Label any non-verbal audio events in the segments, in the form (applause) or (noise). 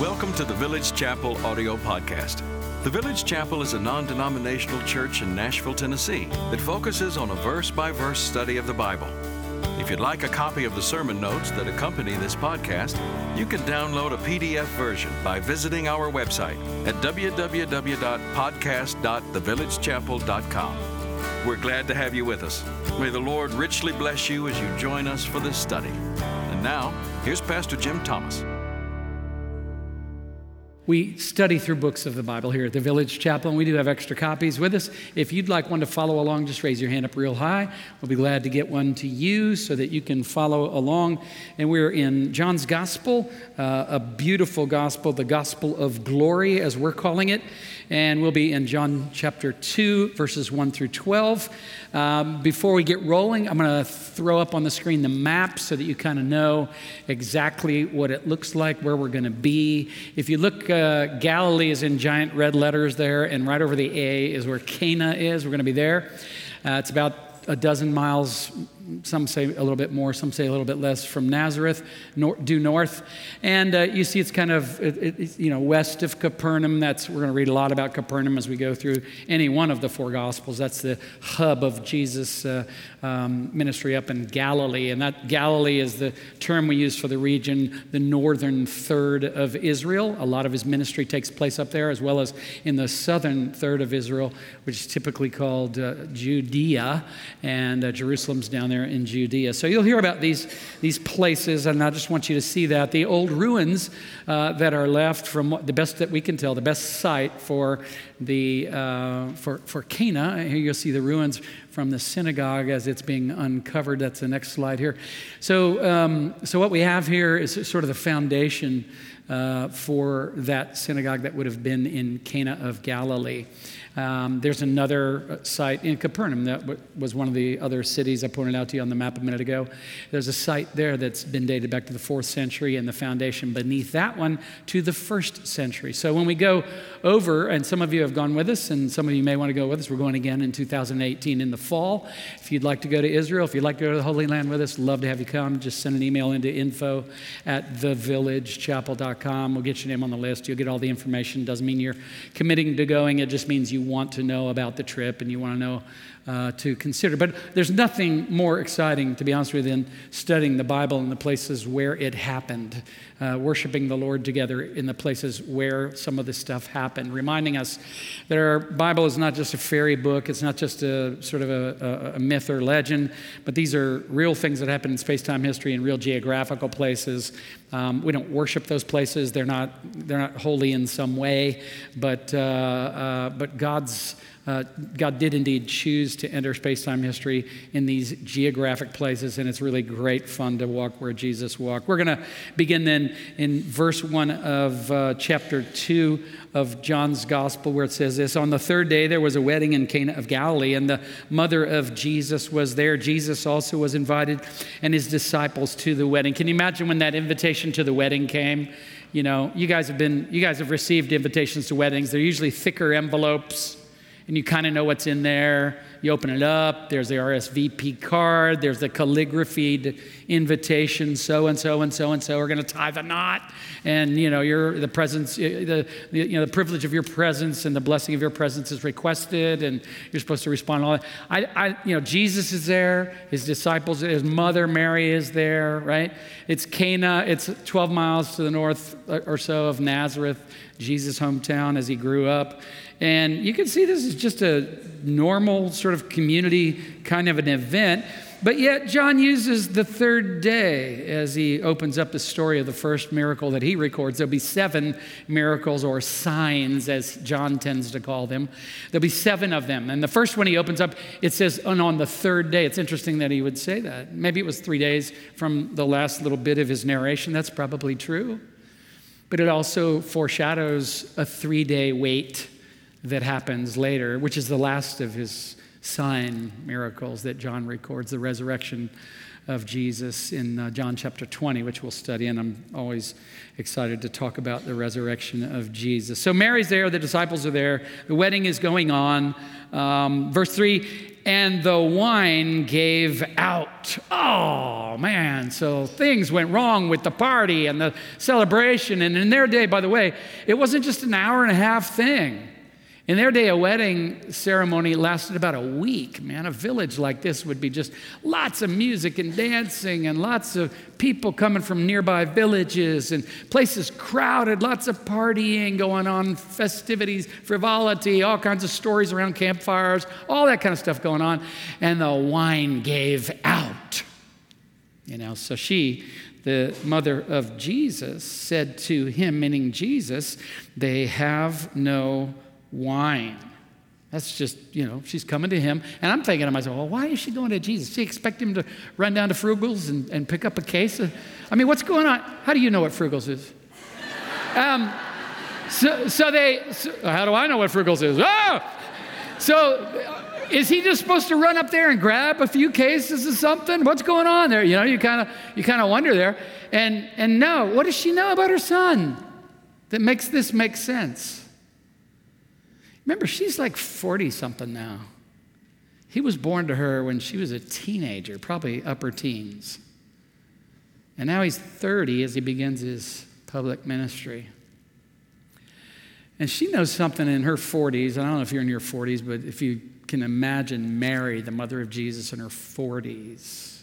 Welcome to the Village Chapel audio podcast. The Village Chapel is a non denominational church in Nashville, Tennessee that focuses on a verse by verse study of the Bible. If you'd like a copy of the sermon notes that accompany this podcast, you can download a PDF version by visiting our website at www.podcast.thevillagechapel.com. We're glad to have you with us. May the Lord richly bless you as you join us for this study. And now, here's Pastor Jim Thomas. We study through books of the Bible here at the Village Chapel, and we do have extra copies with us. If you'd like one to follow along, just raise your hand up real high. We'll be glad to get one to you so that you can follow along. And we're in John's Gospel, uh, a beautiful gospel, the Gospel of Glory, as we're calling it. And we'll be in John chapter 2, verses 1 through 12. Um, before we get rolling, I'm going to throw up on the screen the map so that you kind of know exactly what it looks like, where we're going to be. If you look, uh, Galilee is in giant red letters there, and right over the A is where Cana is. We're going to be there. Uh, it's about a dozen miles some say a little bit more, some say a little bit less, from Nazareth, nor, due north. And uh, you see it's kind of, it, it, you know, west of Capernaum. That's, we're going to read a lot about Capernaum as we go through any one of the four Gospels. That's the hub of Jesus' uh, um, ministry up in Galilee. And that Galilee is the term we use for the region, the northern third of Israel. A lot of his ministry takes place up there, as well as in the southern third of Israel, which is typically called uh, Judea. And uh, Jerusalem's down there there in Judea. So you'll hear about these, these places, and I just want you to see that. The old ruins uh, that are left from what, the best that we can tell, the best site for, the, uh, for, for Cana. Here you'll see the ruins from the synagogue as it's being uncovered. That's the next slide here. So, um, so what we have here is sort of the foundation uh, for that synagogue that would have been in Cana of Galilee. Um, there's another uh, site in Capernaum that was one of the other cities I pointed out to you on the map a minute ago. There's a site there that's been dated back to the fourth century, and the foundation beneath that one to the first century. So when we go over, and some of you have gone with us, and some of you may want to go with us, we're going again in 2018 in the fall. If you'd like to go to Israel, if you'd like to go to the Holy Land with us, love to have you come. Just send an email into info at thevillagechapel.com. We'll get your name on the list. You'll get all the information. Doesn't mean you're committing to going, it just means you want to know about the trip and you want to know uh, to consider. But there's nothing more exciting, to be honest with you, than studying the Bible in the places where it happened, uh, worshiping the Lord together in the places where some of this stuff happened, reminding us that our Bible is not just a fairy book, it's not just a sort of a, a, a myth or legend, but these are real things that happen in space time history in real geographical places. Um, we don't worship those places, they're not, they're not holy in some way, but, uh, uh but God's uh, God did indeed choose to enter space time history in these geographic places, and it's really great fun to walk where Jesus walked. We're going to begin then in verse 1 of uh, chapter 2 of John's Gospel, where it says this On the third day, there was a wedding in Cana of Galilee, and the mother of Jesus was there. Jesus also was invited, and his disciples to the wedding. Can you imagine when that invitation to the wedding came? You know, you guys have been, you guys have received invitations to weddings. They're usually thicker envelopes and you kind of know what's in there. You open it up, there's the RSVP card, there's the calligraphied invitation, so and so and so and so are going to tie the knot. And, you know, your, the presence, the, the, you know, the privilege of your presence and the blessing of your presence is requested, and you're supposed to respond. All that. I, I, you know, Jesus is there, his disciples, his mother Mary is there, right? It's Cana, it's 12 miles to the north uh, or so of Nazareth, Jesus' hometown as he grew up. And you can see this is just a normal sort of community kind of an event. But yet, John uses the third day as he opens up the story of the first miracle that he records. There'll be seven miracles or signs, as John tends to call them. There'll be seven of them. And the first one he opens up, it says, and on the third day. It's interesting that he would say that. Maybe it was three days from the last little bit of his narration. That's probably true. But it also foreshadows a three day wait that happens later, which is the last of his sign miracles that John records, the resurrection of Jesus in uh, John chapter 20, which we'll study. And I'm always excited to talk about the resurrection of Jesus. So Mary's there, the disciples are there, the wedding is going on. Um, verse 3 and the wine gave out. Oh, man. So things went wrong with the party and the celebration. And in their day, by the way, it wasn't just an hour and a half thing. In their day, a wedding ceremony lasted about a week. Man, a village like this would be just lots of music and dancing and lots of people coming from nearby villages and places crowded, lots of partying going on, festivities, frivolity, all kinds of stories around campfires, all that kind of stuff going on. And the wine gave out. You know, so she, the mother of Jesus, said to him, meaning Jesus, they have no wine. That's just, you know, she's coming to him. And I'm thinking to myself, well, why is she going to Jesus? She expect him to run down to Frugal's and, and pick up a case? Of, I mean, what's going on? How do you know what Frugal's is? (laughs) Um, so, so they, so, how do I know what Frugal's is? Oh! So uh, is he just supposed to run up there and grab a few cases of something? What's going on there? You know, you kind of you kind of wonder there. And and no, what does she know about her son that makes this make sense? Remember, she's like 40 something now. He was born to her when she was a teenager, probably upper teens. And now he's 30 as he begins his public ministry. And she knows something in her 40s. I don't know if you're in your 40s, but if you can imagine Mary, the mother of Jesus, in her 40s,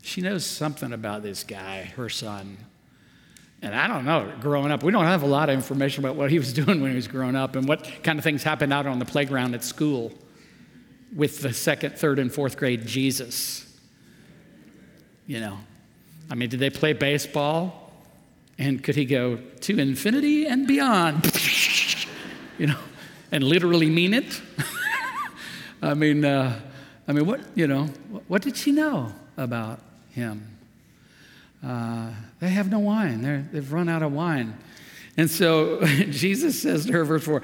she knows something about this guy, her son. And I don't know, growing up, we don't have a lot of information about what he was (laughs) doing when he was growing up and what kind of things happened out on the playground at school with the second, third, and fourth grade Jesus. You know, I mean, did they play baseball? And could he go to infinity and beyond? (laughs) you know, and literally mean it? (laughs) I mean, uh, I mean, what, you know, what did she know about him? Uh, they have no wine. They're, they've run out of wine. And so (laughs) Jesus says to her, verse 4,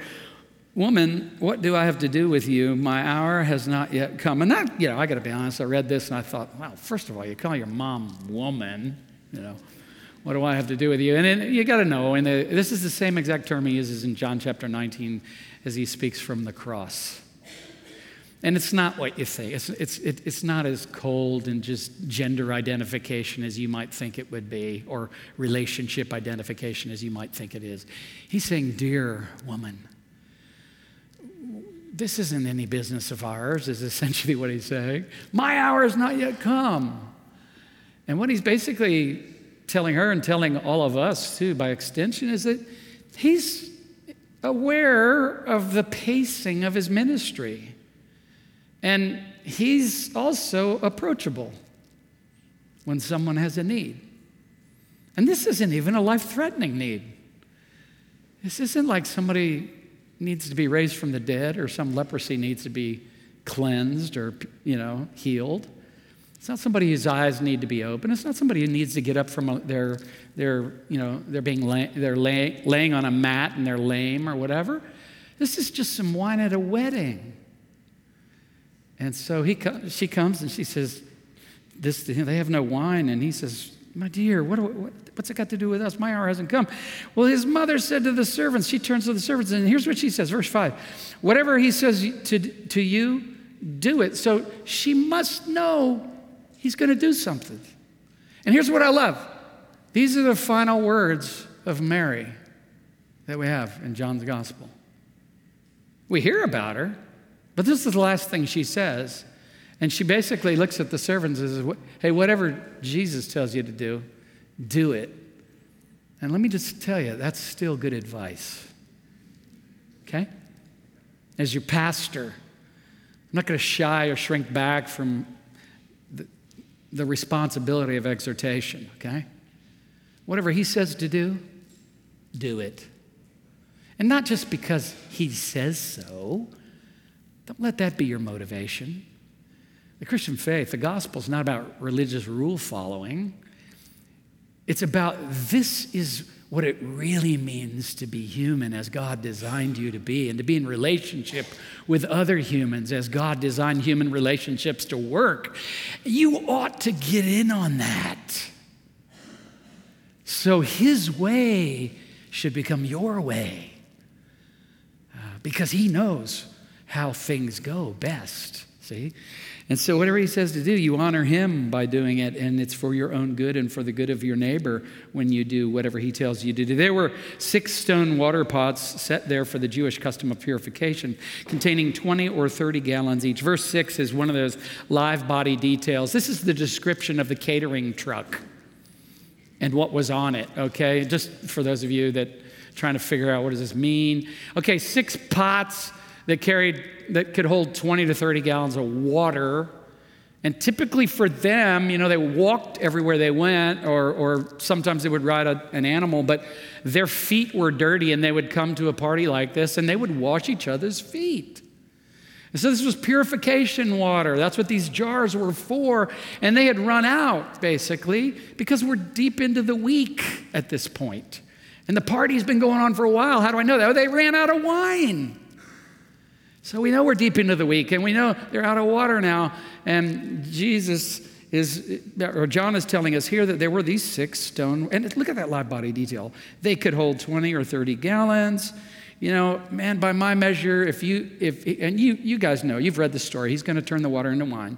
Woman, what do I have to do with you? My hour has not yet come. And that, you know, I got to be honest, I read this and I thought, well, first of all, you call your mom woman, you know, what do I have to do with you? And you got to know, and this is the same exact term he uses in John chapter 19 as he speaks from the cross. And it's not what you think. It's, it's, it, it's not as cold and just gender identification as you might think it would be, or relationship identification as you might think it is. He's saying, Dear woman, this isn't any business of ours, is essentially what he's saying. My hour has not yet come. And what he's basically telling her and telling all of us, too, by extension, is that he's aware of the pacing of his ministry. And he's also approachable when someone has a need. And this isn't even a life threatening need. This isn't like somebody needs to be raised from the dead or some leprosy needs to be cleansed or, you know, healed. It's not somebody whose eyes need to be open. It's not somebody who needs to get up from their, their you know, they're being they're lay, laying on a mat and they're lame or whatever. This is just some wine at a wedding. And so he, she comes and she says, this, they have no wine. And he says, my dear, what, what, what's it got to do with us? My hour hasn't come. Well, his mother said to the servants, she turns to the servants, and here's what she says, verse 5 Whatever he says to, to you, do it. So she must know he's going to do something. And here's what I love these are the final words of Mary that we have in John's gospel. We hear about her, but this is the last thing she says. And she basically looks at the servants and says, Hey, whatever Jesus tells you to do, do it. And let me just tell you, that's still good advice. Okay? As your pastor, I'm not going to shy or shrink back from the, the responsibility of exhortation, okay? Whatever he says to do, do it. And not just because he says so, don't let that be your motivation. The Christian faith, the gospel, is not about religious rule following. It's about this is what it really means to be human as God designed you to be, and to be in relationship with other humans as God designed human relationships to work. You ought to get in on that. So His way should become your way uh, because He knows how things go best. See? And so, whatever he says to do, you honor him by doing it, and it's for your own good and for the good of your neighbor when you do whatever he tells you to do. There were six stone water pots set there for the Jewish custom of purification, containing 20 or 30 gallons each. Verse 6 is one of those live body details. This is the description of the catering truck and what was on it, okay? Just for those of you that trying to figure out what does this mean. Okay, six pots that carried that could hold 20 to 30 gallons of water. And typically for them, you know, they walked everywhere they went, or, or sometimes they would ride a, an animal, but their feet were dirty and they would come to a party like this and they would wash each other's feet. And so this was purification water. That's what these jars were for. And they had run out, basically, because we're deep into the week at this point. And the party's been going on for a while. How do I know that? They ran out of wine. So we know we're deep into the week and we know they're out of water now. And Jesus is, or John is telling us here that there were these six stone, and look at that live body detail. They could hold 20 or 30 gallons. You know, man, by my measure, if you, if, and you, you guys know, you've read the story, he's going to turn the water into wine.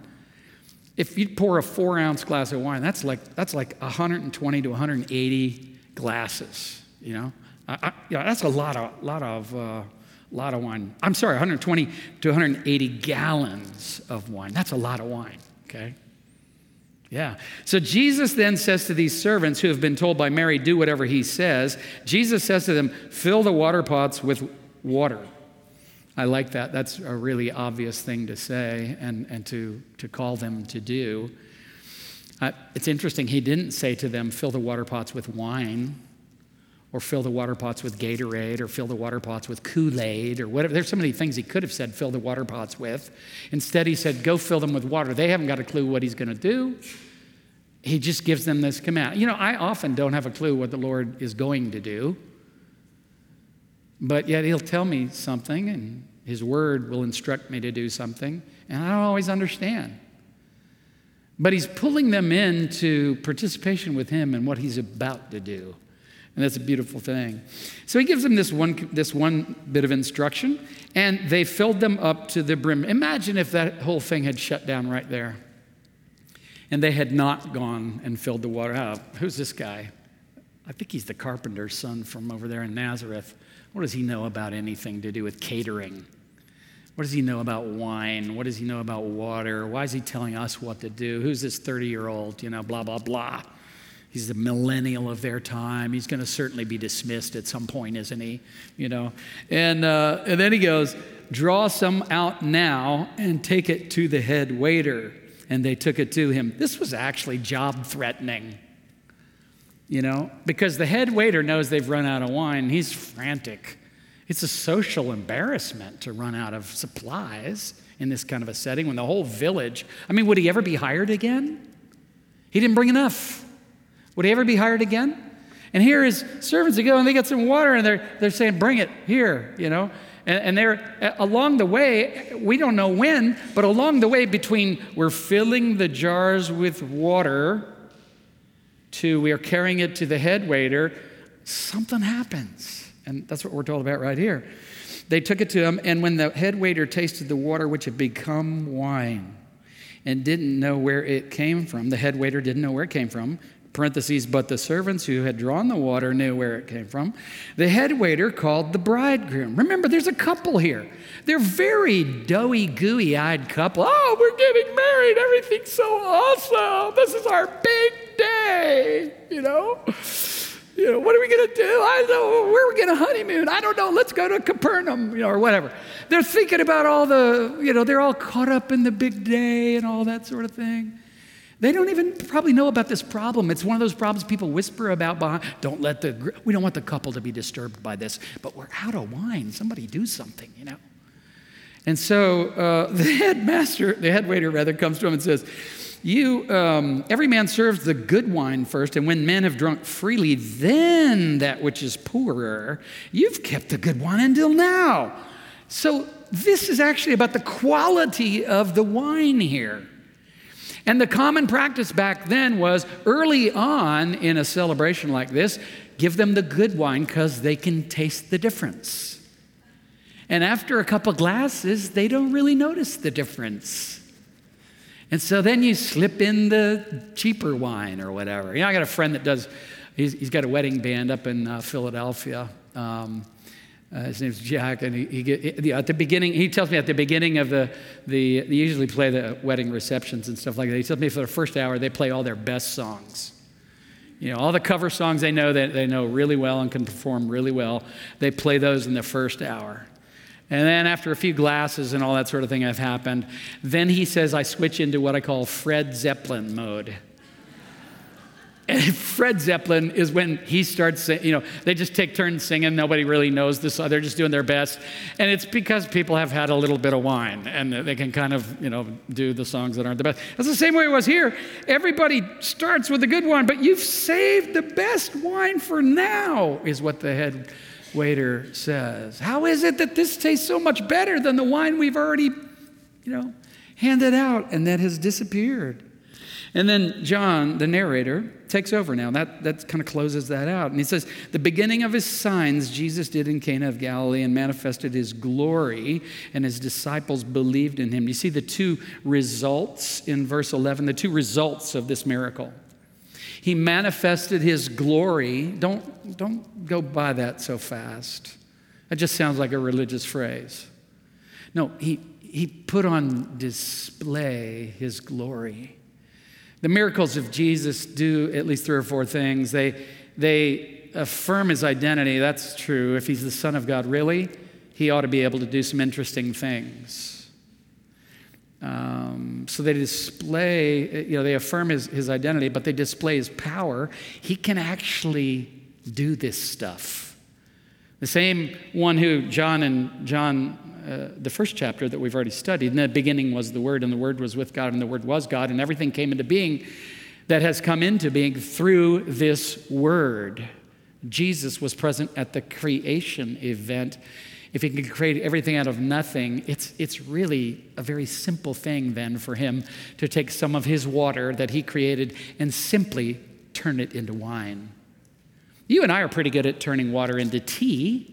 If you pour a four ounce glass of wine, that's like, that's like 120 to 180 glasses, you know? I, I, that's a lot of, lot of, uh, lot of wine. I'm sorry, 120 to 180 gallons of wine. That's a lot of wine, okay? Yeah. So Jesus then says to these servants who have been told by Mary, do whatever he says, Jesus says to them, fill the water pots with water. I like that. That's a really obvious thing to say and, and to, to call them to do. Uh, it's interesting, he didn't say to them, fill the water pots with wine or fill the water pots with Gatorade, or fill the water pots with Kool Aid, or whatever. There's so many things he could have said, fill the water pots with. Instead, he said, go fill them with water. They haven't got a clue what he's going to do. He just gives them this command. You know, I often don't have a clue what the Lord is going to do, but yet he'll tell me something, and his word will instruct me to do something, and I don't always understand. But he's pulling them into participation with him and what he's about to do. And that's a beautiful thing. So he gives them this one, this one bit of instruction, and they filled them up to the brim. Imagine if that whole thing had shut down right there, and they had not gone and filled the water up. Who's this guy? I think he's the carpenter's son from over there in Nazareth. What does he know about anything to do with catering? What does he know about wine? What does he know about water? Why is he telling us what to do? Who's this 30 year old, you know, blah, blah, blah? He's the millennial of their time. He's going to certainly be dismissed at some point, isn't he? You know, and uh, and then he goes, "Draw some out now and take it to the head waiter." And they took it to him. This was actually job threatening, you know, because the head waiter knows they've run out of wine. He's frantic. It's a social embarrassment to run out of supplies in this kind of a setting when the whole village. I mean, would he ever be hired again? He didn't bring enough. Would he ever be hired again? And here his servants go and they get some water and they're, they're saying, Bring it here, you know. And, and they're uh, along the way, we don't know when, but along the way between we're filling the jars with water to we are carrying it to the head waiter, something happens. And that's what we're told about right here. They took it to him, and when the head waiter tasted the water which had become wine and didn't know where it came from, the head waiter didn't know where it came from, parentheses, but the servants who had drawn the water knew where it came from. The head waiter called the bridegroom. Remember, there's a couple here. They're very doughy, gooey eyed couple. Oh, we're getting married. Everything's so awesome. This is our big day, you know? You know, what are we going to do? I don't know. Where are we going to honeymoon? I don't know. Let's go to Capernaum, you know, or whatever. They're thinking about all the, you know, they're all caught up in the big day and all that sort of thing. They don't even probably know about this problem. It's one of those problems people whisper about behind. Don't let the, we don't want the couple to be disturbed by this, but we're out of wine. Somebody do something, you know? And so uh, (laughs) the headmaster, the head waiter rather, comes to him and says, you, um, every man serves the good wine first, and when men have drunk freely, then that which is poorer. You've kept the good wine until now. So this is actually about the quality of the wine here. And the common practice back then was early on in a celebration like this, give them the good wine because they can taste the difference. And after a couple glasses, they don't really notice the difference. And so then you slip in the cheaper wine or whatever. You know, I got a friend that does, he's, he's got a wedding band up in uh, Philadelphia. Um, uh, his name's Jack, and he, he get, at the beginning, he tells me at the beginning of the, the, they usually play the wedding receptions and stuff like that. He tells me for the first hour, they play all their best songs. You know, all the cover songs they know that they know really well and can perform really well, they play those in the first hour. And then after a few glasses and all that sort of thing have happened, then he says, I switch into what I call Fred Zeppelin mode. (laughs) Fred Zeppelin is when he starts you know, they just take turns singing. Nobody really knows this. They're just doing their best. And it's because people have had a little bit of wine and they can kind of, you know, do the songs that aren't the best. It's the same way it was here. Everybody starts with a good wine, but you've saved the best wine for now, is what the head waiter says. How is it that this tastes so much better than the wine we've already, you know, handed out and that has disappeared? And then John, the narrator, takes over now. That, that kind of closes that out. And he says, The beginning of his signs Jesus did in Cana of Galilee and manifested his glory, and his disciples believed in him. You see the two results in verse 11, the two results of this miracle. He manifested his glory. Don't, don't go by that so fast. That just sounds like a religious phrase. No, he, he put on display his glory. The miracles of Jesus do at least three or four things. They, they affirm his identity. That's true. If he's the Son of God, really, he ought to be able to do some interesting things. Um, so they display, you know, they affirm his, his identity, but they display his power. He can actually do this stuff. The same one who John and John uh, the first chapter that we've already studied. In the beginning was the Word, and the Word was with God, and the Word was God, and everything came into being that has come into being through this Word. Jesus was present at the creation event. If he can create everything out of nothing, it's, it's really a very simple thing then for him to take some of his water that he created and simply turn it into wine. You and I are pretty good at turning water into tea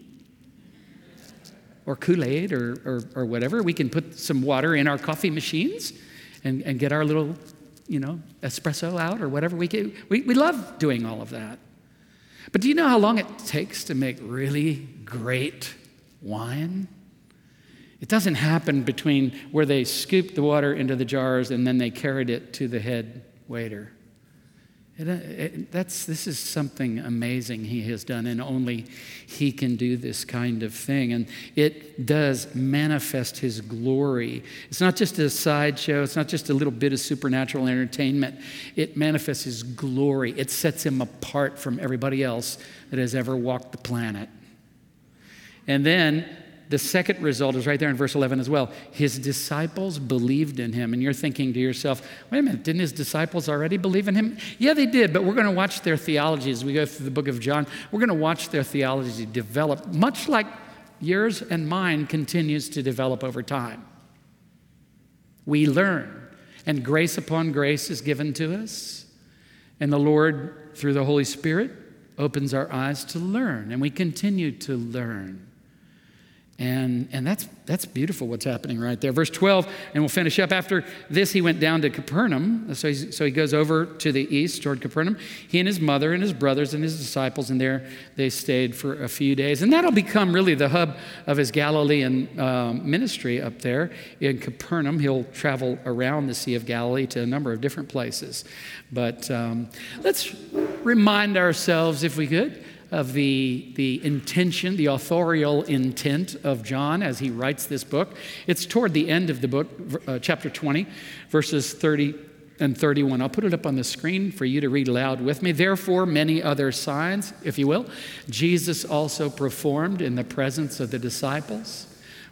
or Kool Aid or, or, or, whatever. We can put some water in our coffee machines and, and get our little, you know, espresso out or whatever. We, can, we, we love doing all of that. But do you know how long it takes to make really great wine? It doesn't happen between where they scooped the water into the jars and then they carried it to the head waiter. It, it, that's, this is something amazing he has done, and only he can do this kind of thing. And it does manifest his glory. It's not just a sideshow, it's not just a little bit of supernatural entertainment. It manifests his glory, it sets him apart from everybody else that has ever walked the planet. And then the second result is right there in verse 11 as well. His disciples believed in him. And you're thinking to yourself, wait a minute, didn't his disciples already believe in him? Yeah, they did, but we're going to watch their theology as we go through the book of John. We're going to watch their theology develop, much like yours and mine continues to develop over time. We learn, and grace upon grace is given to us. And the Lord, through the Holy Spirit, opens our eyes to learn, and we continue to learn. And, and that's, that's beautiful what's happening right there. Verse 12, and we'll finish up. After this, he went down to Capernaum. So, so he goes over to the east toward Capernaum. He and his mother and his brothers and his disciples, and there they stayed for a few days. And that'll become really the hub of his Galilean um, ministry up there in Capernaum. He'll travel around the Sea of Galilee to a number of different places. But um, let's remind ourselves, if we could, of the, the intention, the authorial intent of John as he writes this book. It's toward the end of the book, uh, chapter 20, verses 30 and 31. I'll put it up on the screen for you to read aloud with me. Therefore, many other signs, if you will, Jesus also performed in the presence of the disciples,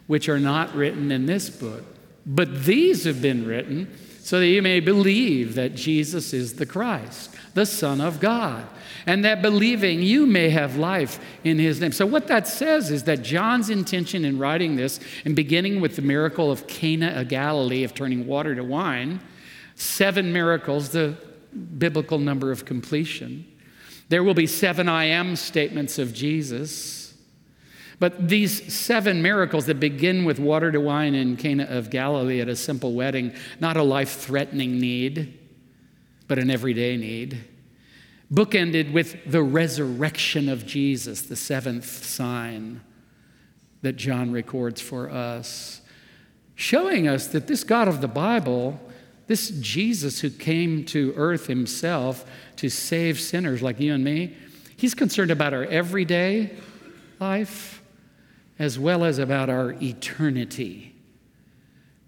which are not written in this book. But these have been written so that you may believe that Jesus is the Christ, the Son of God and that believing you may have life in his name. So, what that says is that John's intention in writing this and beginning with the miracle of Cana of Galilee of turning water to wine, seven miracles, the biblical number of completion. There will be seven I am statements of Jesus. But these seven miracles that begin with water to wine in Cana of Galilee at a simple wedding, not a life threatening need, but an everyday need, bookended with the resurrection of Jesus, the seventh sign that John records for us, showing us that this God of the Bible, this Jesus who came to earth himself to save sinners like you and me, he's concerned about our everyday life as well as about our eternity.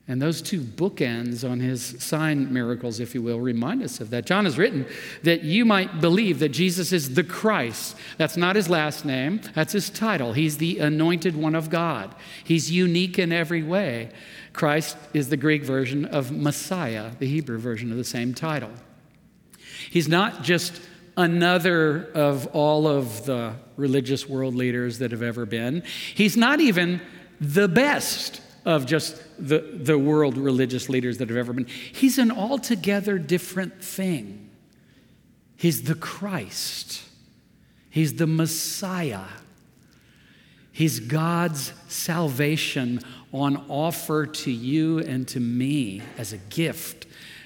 And those two bookends on his sign miracles, if you will, remind us of that. John has written that you might believe that Jesus is the Christ. That's not his last name, that's his title. He's the anointed one of God. He's unique in every way. Christ is the Greek version of Messiah, the Hebrew version of the same title. He's not just another of all of the religious world leaders that have ever been. He's not even the best of just the, the world religious leaders that have ever been. He's an altogether different thing. He's the Christ, He's the Messiah. He's God's salvation on offer to you and to me as a gift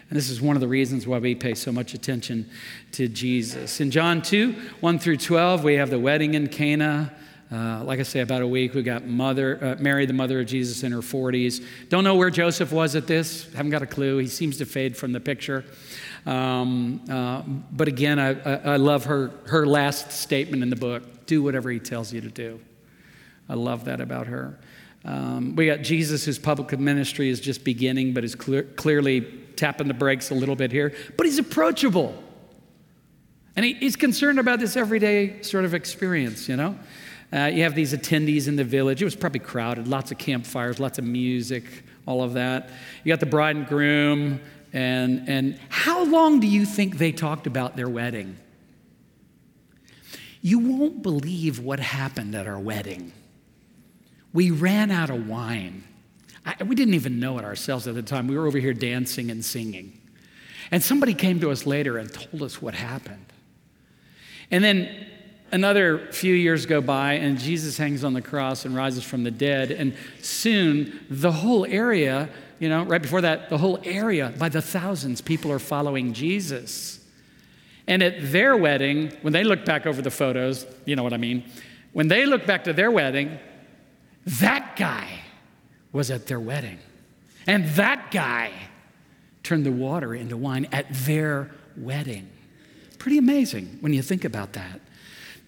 and this is one of the reasons why we pay so much attention to Jesus. In John 2, 1 through 12, we have the wedding in Cana. Uh, like I say, about a week, we got mother, uh, Mary, the mother of Jesus, in her 40s. Don't know where Joseph was at this. Haven't got a clue. He seems to fade from the picture. Um, uh, but again, I, I, I love her, her last statement in the book do whatever he tells you to do. I love that about her. Um, we got Jesus, whose public ministry is just beginning, but is clear, clearly tapping the brakes a little bit here. But he's approachable. And he, he's concerned about this everyday sort of experience, you know? Uh, you have these attendees in the village. It was probably crowded, lots of campfires, lots of music, all of that. You got the bride and groom. And, and how long do you think they talked about their wedding? You won't believe what happened at our wedding. We ran out of wine. I, we didn't even know it ourselves at the time. We were over here dancing and singing. And somebody came to us later and told us what happened. And then another few years go by, and Jesus hangs on the cross and rises from the dead. And soon, the whole area, you know, right before that, the whole area, by the thousands, people are following Jesus. And at their wedding, when they look back over the photos, you know what I mean, when they look back to their wedding, that guy was at their wedding. And that guy turned the water into wine at their wedding. Pretty amazing when you think about that.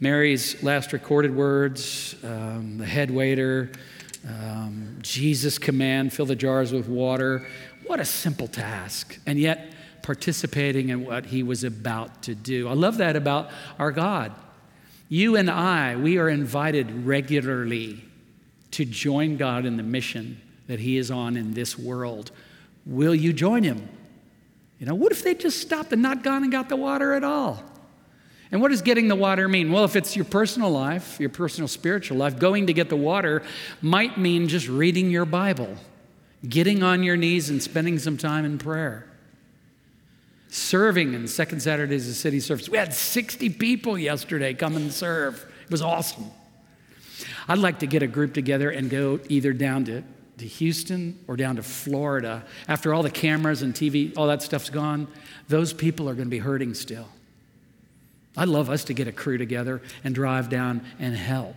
Mary's last recorded words, um, the head waiter, um, Jesus' command, fill the jars with water. What a simple task. And yet, participating in what he was about to do. I love that about our God. You and I, we are invited regularly to join God in the mission that He is on in this world. Will you join Him? You know, what if they just stopped and not gone and got the water at all? And what does getting the water mean? Well, if it's your personal life, your personal spiritual life, going to get the water might mean just reading your Bible, getting on your knees and spending some time in prayer. Serving in Second Saturdays of City Service. We had 60 people yesterday come and serve. It was awesome. I'd like to get a group together and go either down to, to Houston or down to Florida. After all the cameras and TV, all that stuff's gone, those people are going to be hurting still. I'd love us to get a crew together and drive down and help.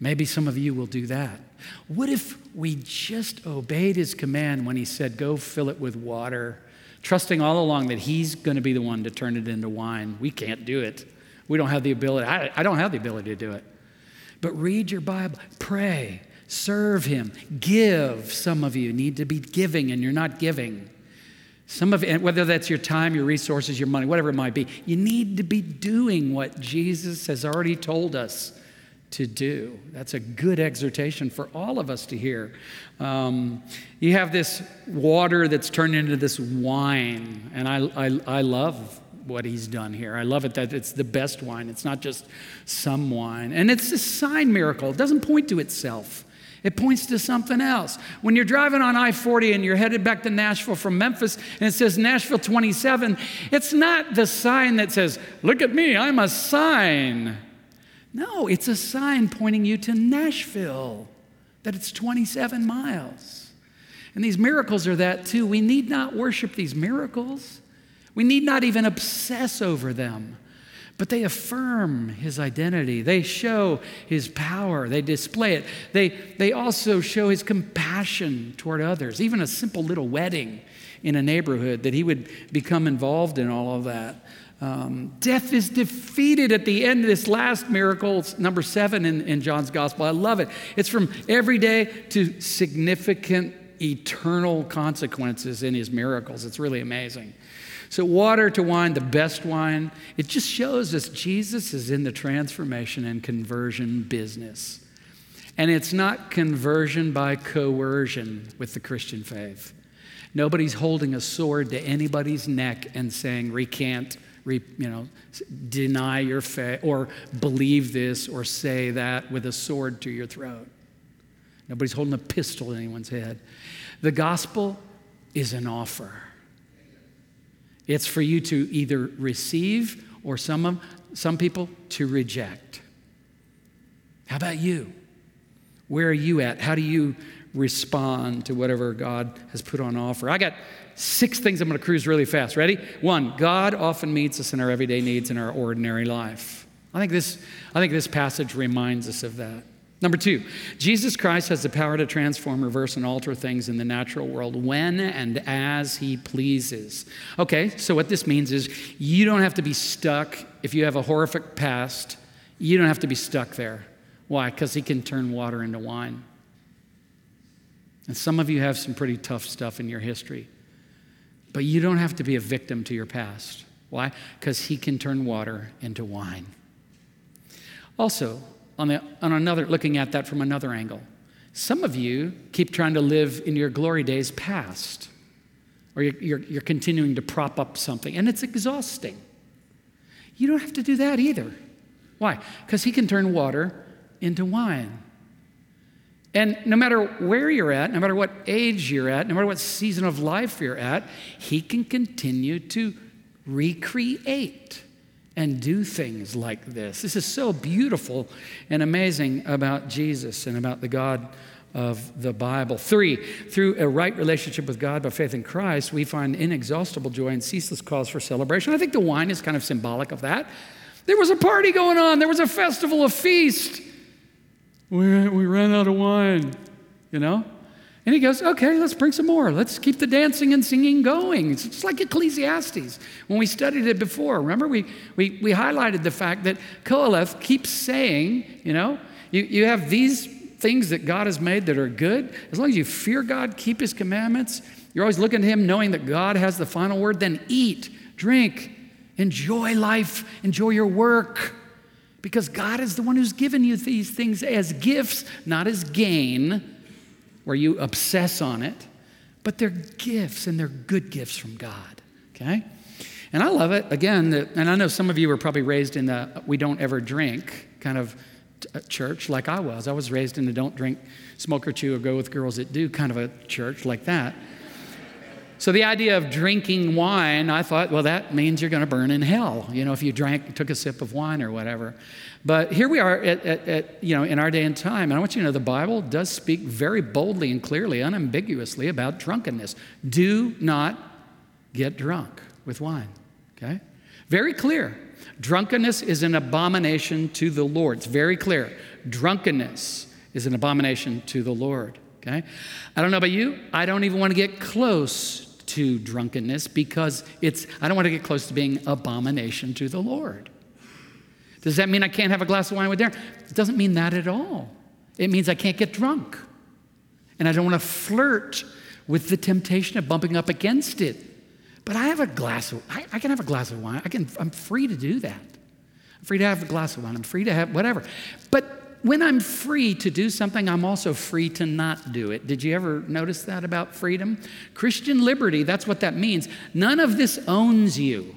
Maybe some of you will do that. What if we just obeyed his command when he said, Go fill it with water, trusting all along that he's going to be the one to turn it into wine? We can't do it. We don't have the ability. I, I don't have the ability to do it. But read your Bible, pray, serve Him, give. Some of you need to be giving and you're not giving. Some of it, whether that's your time, your resources, your money, whatever it might be, you need to be doing what Jesus has already told us to do. That's a good exhortation for all of us to hear. Um, you have this water that's turned into this wine, and I, I, I love what he's done here. I love it that it's the best wine. It's not just some wine. And it's a sign miracle. It doesn't point to itself. It points to something else. When you're driving on I 40 and you're headed back to Nashville from Memphis and it says Nashville 27, it's not the sign that says, Look at me, I'm a sign. No, it's a sign pointing you to Nashville, that it's 27 miles. And these miracles are that too. We need not worship these miracles, we need not even obsess over them. But they affirm his identity. They show his power. They display it. They, they also show his compassion toward others. Even a simple little wedding in a neighborhood, that he would become involved in all of that. Um, death is defeated at the end of this last miracle. Number seven in, in John's gospel. I love it. It's from everyday to significant eternal consequences in his miracles. It's really amazing. So, water to wine, the best wine, it just shows us Jesus is in the transformation and conversion business. And it's not conversion by coercion with the Christian faith. Nobody's holding a sword to anybody's neck and saying, recant re, you know, deny your faith or believe this or say that with a sword to your throat. Nobody's holding a pistol in anyone's head. The gospel is an offer. It's for you to either receive or some, of, some people to reject. How about you? Where are you at? How do you respond to whatever God has put on offer? I got six things I'm going to cruise really fast. Ready? One, God often meets us in our everyday needs in our ordinary life. I think this, I think this passage reminds us of that. Number two, Jesus Christ has the power to transform, reverse, and alter things in the natural world when and as he pleases. Okay, so what this means is you don't have to be stuck if you have a horrific past, you don't have to be stuck there. Why? Because he can turn water into wine. And some of you have some pretty tough stuff in your history. But you don't have to be a victim to your past. Why? Because He can turn water into wine. Also, on, the, on another, looking at that from another angle, some of you keep trying to live in your glory days past, or you're, you're, you're continuing to prop up something, and it's exhausting. You don't have to do that either. Why? Because He can turn water into wine. And no matter where you're at, no matter what age you're at, no matter what season of life you're at, He can continue to recreate and do things like this. This is so beautiful and amazing about Jesus and about the God of the Bible. Three, through a right relationship with God by faith in Christ, we find inexhaustible joy and ceaseless cause for celebration. I think the wine is kind of symbolic of that. There was a party going on, there was a festival, a feast we, we ran out of wine, you know? And he goes, okay, let's bring some more. Let's keep the dancing and singing going. It's just like Ecclesiastes when we studied it before. Remember, we, we, we highlighted the fact that Qoheleth keeps saying, you know, you, you have these things that God has made that are good. As long as you fear God, keep his commandments, you're always looking to him knowing that God has the final word, then eat, drink, enjoy life, enjoy your work because God is the one who's given you these things as gifts, not as gain, where you obsess on it, but they're gifts and they're good gifts from God, okay? And I love it, again, and I know some of you were probably raised in the we don't ever drink kind of uh, church like I was. I was raised in the don't drink, smoke or chew, or go with girls that do kind of a church like that. So the idea of drinking wine, I thought, well, that means you're going to burn in hell, you know, if you drank, took a sip of wine or whatever. But here we are at, at, at, you know, in our day and time, and I want you to know the Bible does speak very boldly and clearly, unambiguously about drunkenness. Do not get drunk with wine, okay? Very clear. Drunkenness is an abomination to the Lord. It's very clear. Drunkenness is an abomination to the Lord. Okay? I don't know about you. I don't even want to get close to drunkenness because it's, I don't want to get close to being abomination to the Lord. Does that mean I can't have a glass of wine with dinner? It doesn't mean that at all. It means I can't get drunk. And I don't want to flirt with the temptation of bumping up against it. But I have a glass of, I, I can have a glass of wine. I can, I'm free to do that. I'm free to have a glass of wine. I'm free to have whatever. But when I'm free to do something, I'm also free to not do it. Did you ever notice that about freedom? Christian liberty, that's what that means. None of this owns you.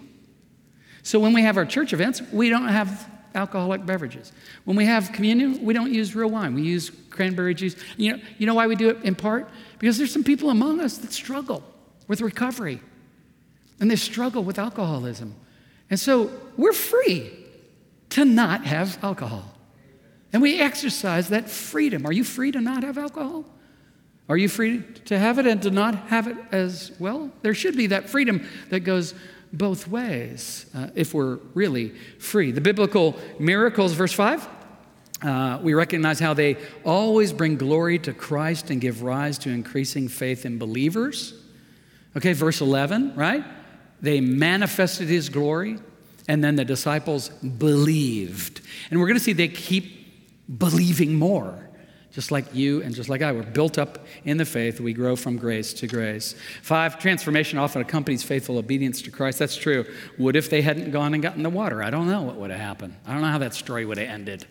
So when we have our church events, we don't have alcoholic beverages. When we have communion, we don't use real wine. We use cranberry juice. You know, you know why we do it in part? Because there's some people among us that struggle with recovery and they struggle with alcoholism. And so we're free to not have alcohol. And we exercise that freedom. Are you free to not have alcohol? Are you free to have it and to not have it as well? There should be that freedom that goes both ways uh, if we're really free. The biblical miracles, verse 5, uh, we recognize how they always bring glory to Christ and give rise to increasing faith in believers. Okay, verse 11, right? They manifested his glory, and then the disciples believed. And we're going to see they keep believing more just like you and just like I. We're built up in the faith. We grow from grace to grace. Five, transformation often accompanies faithful obedience to Christ. That's true. What if they hadn't gone and gotten the water? I don't know what would have happened. I don't know how that story would have ended.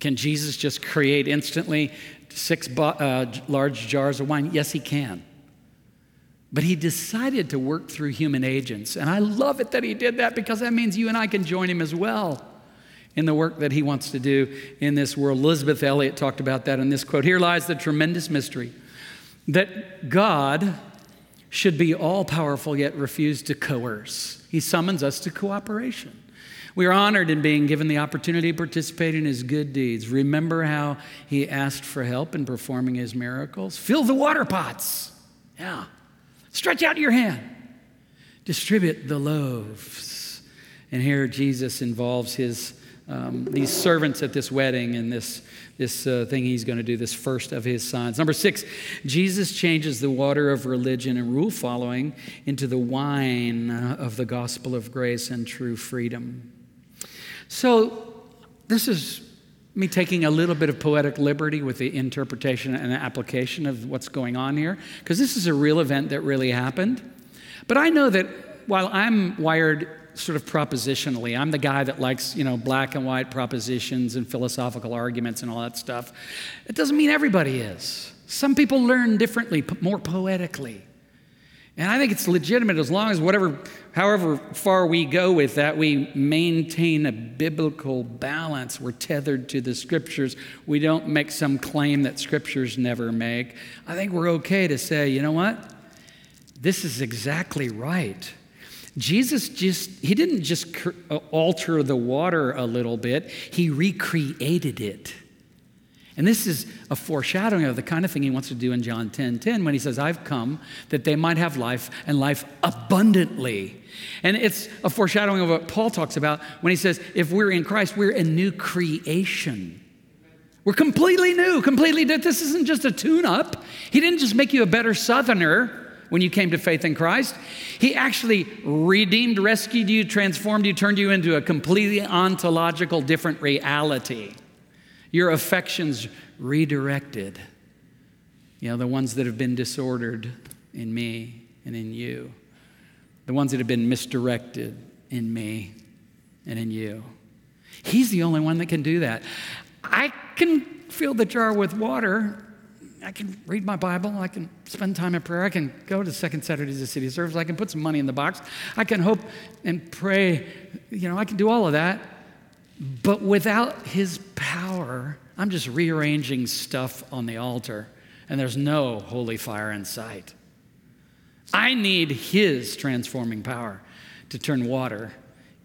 Can Jesus just create instantly six uh, large jars of wine? Yes, he can. But he decided to work through human agents. And I love it that he did that because that means you and I can join him as well in the work that he wants to do in this world. Elisabeth Elliot talked about that in this quote Here lies the tremendous mystery that God should be all powerful yet refuse to coerce. He summons us to cooperation. We are honored in being given the opportunity to participate in his good deeds. Remember how he asked for help in performing his miracles? Fill the water pots. Yeah. Stretch out your hand. Distribute the loaves. And here Jesus involves his um, these servants at this wedding and this, this uh, thing he's going to do, this first of his signs. Number six, Jesus changes the water of religion and rule following into the wine of the gospel of grace and true freedom. So, this is me taking a little bit of poetic liberty with the interpretation and application of what's going on here, because this is a real event that really happened. But I know that while I'm wired sort of propositionally. I'm the guy that likes, you know, black and white propositions and philosophical arguments and all that stuff. It doesn't mean everybody is. Some people learn differently, more poetically. And I think it's legitimate as long as whatever, however far we go with that, we maintain a biblical balance. We're tethered to the scriptures. We don't make some claim that scriptures never make. I think we're okay to say, you know what? This is exactly right. Jesus just, he didn't just uh, alter the water a little bit, he recreated it. And this is a foreshadowing of the kind of thing he wants to do in John 10 10 when he says, I've come that they might have life and life abundantly. And it's a foreshadowing of what Paul talks about when he says, if we're in Christ, we're a new creation. We're completely new, completely. This isn't just a tune up. He didn't just make you a better southerner when you came to faith in Christ. He actually redeemed, rescued you, transformed you, turned you into a completely ontological different reality. Your affections redirected. You know, the ones that have been disordered in me and in you, the ones that have been misdirected in me and in you. He's the only one that can do that. I can fill the jar with water I can read my Bible. I can spend time in prayer. I can go to second Saturdays of city service. I can put some money in the box. I can hope and pray. You know, I can do all of that. But without his power, I'm just rearranging stuff on the altar, and there's no holy fire in sight. I need his transforming power to turn water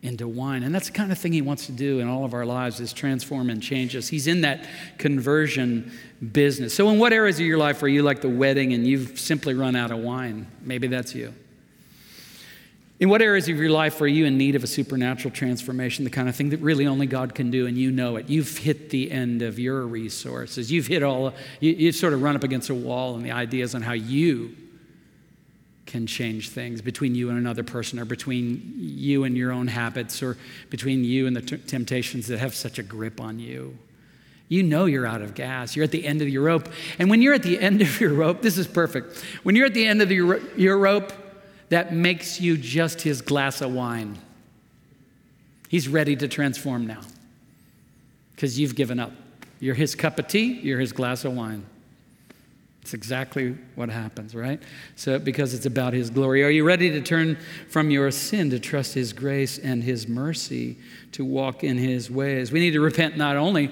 into wine. And that's the kind of thing he wants to do in all of our lives is transform and change us. He's in that conversion business. So in what areas of your life are you like the wedding and you've simply run out of wine? Maybe that's you. In what areas of your life are you in need of a supernatural transformation, the kind of thing that really only God can do and you know it? You've hit the end of your resources. You've hit all, you, you've sort of run up against a wall and the ideas on how you can change things between you and another person, or between you and your own habits, or between you and the t- temptations that have such a grip on you. You know you're out of gas. You're at the end of your rope. And when you're at the (laughs) end of your rope, this is perfect. When you're at the end of your, your rope, that makes you just his glass of wine. He's ready to transform now because you've given up. You're his cup of tea, you're his glass of wine. It's exactly what happens, right? So, because it's about His glory. Are you ready to turn from your sin to trust His grace and His mercy to walk in His ways? We need to repent not only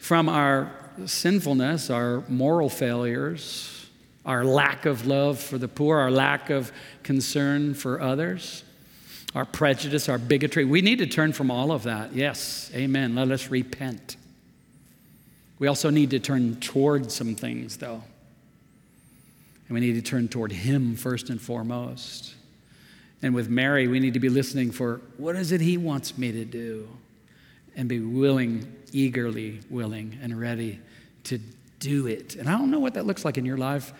from our sinfulness, our moral failures, our lack of love for the poor, our lack of concern for others, our prejudice, our bigotry. We need to turn from all of that. Yes, amen. Let us repent. We also need to turn toward some things, though. And we need to turn toward Him first and foremost. And with Mary, we need to be listening for what is it He wants me to do? And be willing, eagerly willing, and ready to do it. And I don't know what that looks like in your life,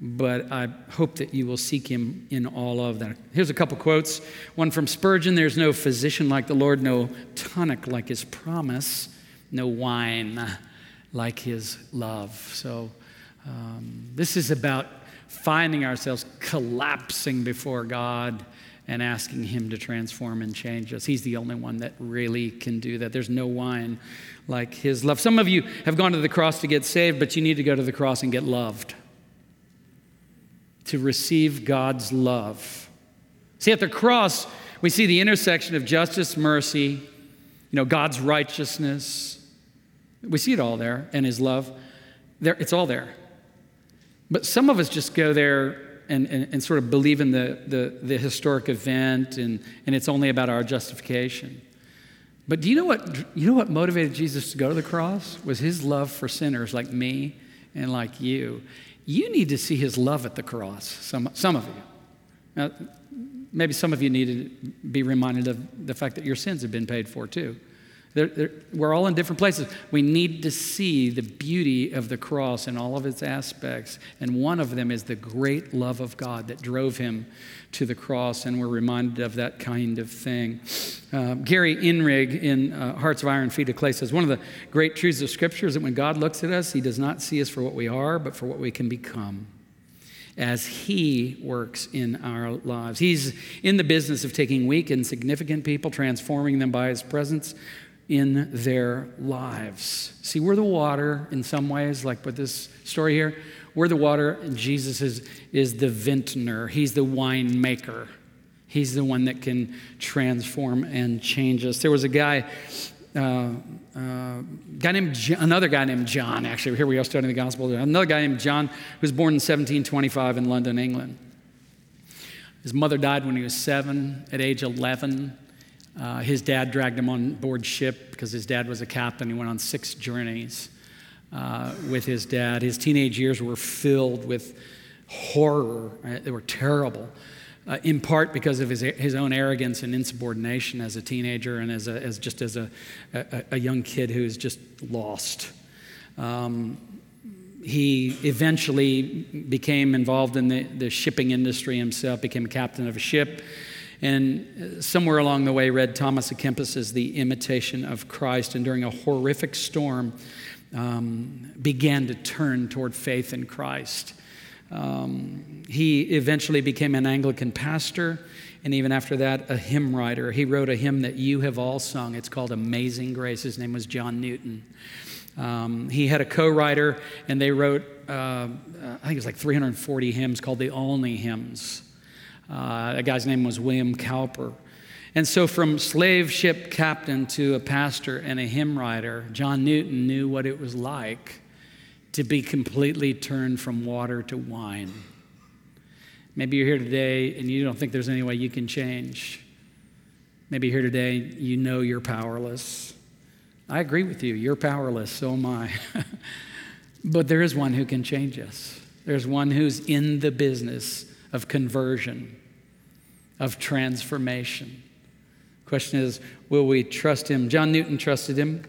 but I hope that you will seek Him in all of that. Here's a couple quotes. One from Spurgeon There's no physician like the Lord, no tonic like His promise, no wine like His love. So, um, this is about finding ourselves collapsing before God and asking Him to transform and change us. He's the only one that really can do that. There's no wine like His love. Some of you have gone to the cross to get saved, but you need to go to the cross and get loved, to receive God's love. See, at the cross, we see the intersection of justice, mercy, you know, God's righteousness. We see it all there, and His love. There, it's all there. But some of us just go there and, and, and, sort of believe in the, the, the historic event and, and it's only about our justification. But do you know what you know what motivated Jesus to go to the cross? Was his love for sinners like me and like you. You need to see his love at the cross, some, some of you. Now, maybe some of you need to be reminded of the fact that your sins have been paid for too. They're, they're, we're all in different places. We need to see the beauty of the cross in all of its aspects. And one of them is the great love of God that drove him to the cross. And we're reminded of that kind of thing. Uh, Gary Inrig in uh, Hearts of Iron, Feet of Clay says one of the great truths of Scripture is that when God looks at us, he does not see us for what we are, but for what we can become as He works in our lives. He's in the business of taking weak and significant people, transforming them by His presence, in their lives. See, we're the water in some ways, like with this story here. We're the water, and Jesus is, is the vintner, He's the wine maker. He's the one that can transform and change us. There was a guy, uh, uh, guy named John, another guy named John, actually, here we are studying the gospel. Another guy named John who was born in 1725 in London, England. His mother died when he was seven. At age 11, uh, his dad dragged him on board ship because his dad was a captain. He went on six journeys uh, with his dad. His teenage years were filled with horror, right? they were terrible. Uh, in part because of his, his own arrogance and insubordination as a teenager and as, a, as just as a, a, a young kid who is just lost. Um, he eventually became involved in the, the shipping industry himself, became a captain of a ship, and somewhere along the way read Thomas à Kempis's The Imitation of Christ, and during a horrific storm, um, began to turn toward faith in Christ. Um, he eventually became an Anglican pastor, and even after that, a hymn writer. He wrote a hymn that you have all sung. It's called Amazing Grace. His name was John Newton. Um, he had a co writer, and they wrote, uh, I think it was like 340 hymns called the Olney Hymns. Uh, a guy's name was William Cowper. And so, from slave ship captain to a pastor and a hymn writer, John Newton knew what it was like to be completely turned from water to wine. Maybe you're here today and you don't think there's any way you can change. Maybe here today you know you're powerless. I agree with you, you're powerless, so am I. (laughs) but there is one who can change us. There's one who's in the business of conversion of transformation. Question is, will we trust him? John Newton trusted him.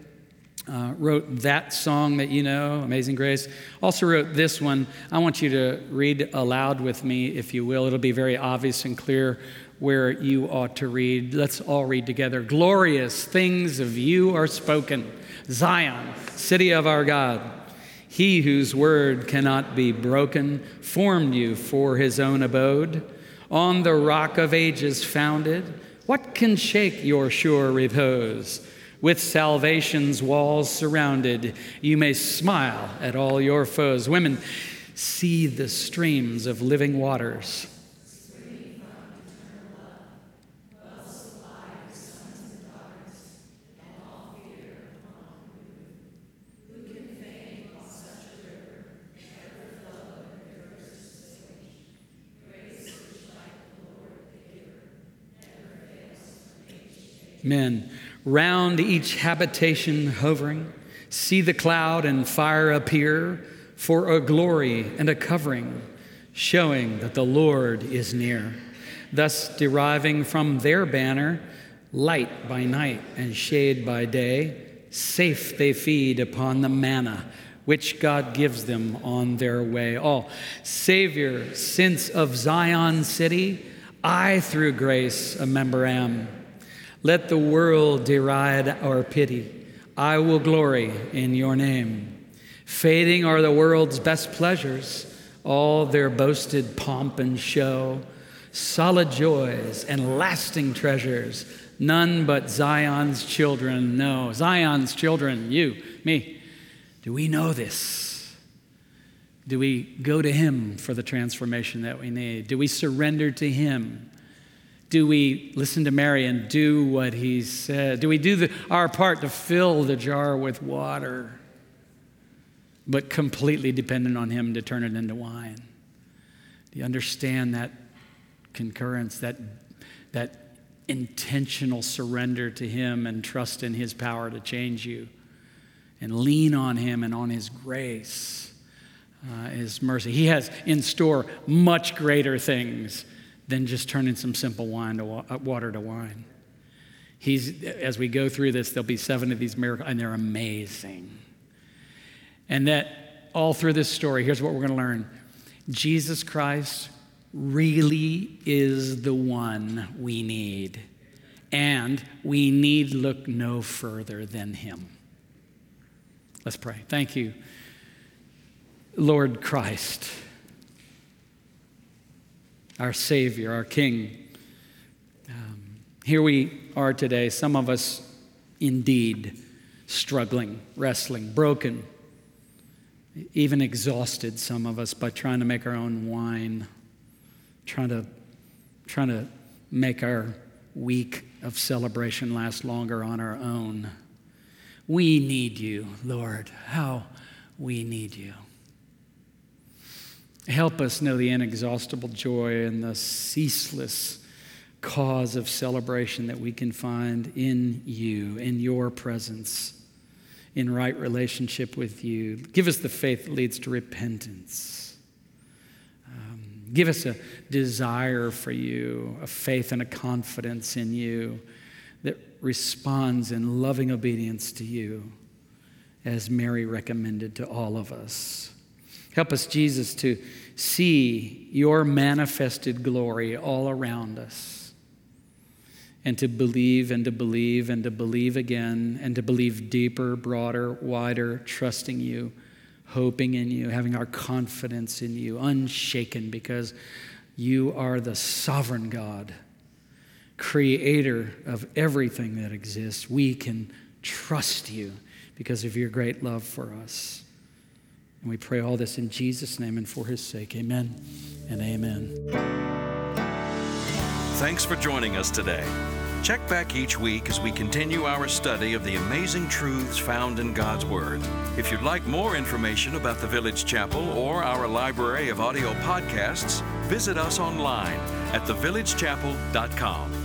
Uh, wrote that song that you know, Amazing Grace. Also wrote this one. I want you to read aloud with me, if you will. It'll be very obvious and clear where you ought to read. Let's all read together. Glorious things of you are spoken, Zion, city of our God. He whose word cannot be broken formed you for his own abode on the rock of ages founded, what can shake your sure repose? With salvation's walls surrounded, you may smile at all your foes. Women, see the streams of living waters men, round each habitation hovering, See the cloud and fire appear for a glory and a covering, showing that the Lord is near, thus deriving from their banner light by night and shade by day. Safe they feed upon the manna which God gives them on their way. All Savior, since of Zion city, I through grace a member am. Let the world deride our pity. I will glory in your name. Fading are the world's best pleasures, all their boasted pomp and show, solid joys and lasting treasures, none but Zion's children know. Zion's children, you, me, do we know this? Do we go to Him for the transformation that we need? Do we surrender to Him? Do we listen to Mary and do what He said? Do we do the, our part to fill the jar with water? but completely dependent on Him to turn it into wine. Do you understand that concurrence, that, that intentional surrender to Him and trust in His power to change you? And lean on Him and on His grace, uh, His mercy. He has in store much greater things than just turning some simple wine to wa- uh, water to wine. He's, as we go through this, there'll be seven of these miracles, and they're amazing. And that all through this story, here's what we're going to learn Jesus Christ really is the one we need. And we need look no further than him. Let's pray. Thank you, Lord Christ, our Savior, our King. Um, here we are today, some of us indeed struggling, wrestling, broken even exhausted, some of us, by trying to make our own wine, trying to, trying to make our week of celebration last longer on our own. We need you, Lord. How we need you. Help us know the inexhaustible joy and the ceaseless cause of celebration that we can find in you, in your presence in right relationship with you. Give us the faith that leads to repentance. Um, give us a desire for you, a faith and a confidence in you that responds in loving obedience to you, as Mary recommended to all of us. Help us, Jesus, to see your manifested glory all around us and to believe and to believe and to believe again and to believe deeper, broader, wider, trusting you, hoping in you, having our confidence in you, unshaken because you are the sovereign God, creator of everything that exists. We can trust you because of your great love for us. And we pray all this in Jesus' name and for his sake. Amen and amen. Thanks for joining us today. Check back each week as we continue our study of the amazing truths found in God's Word. If you'd like more information about the Village Chapel or our library of audio podcasts, visit us online at thevillagechapel.com.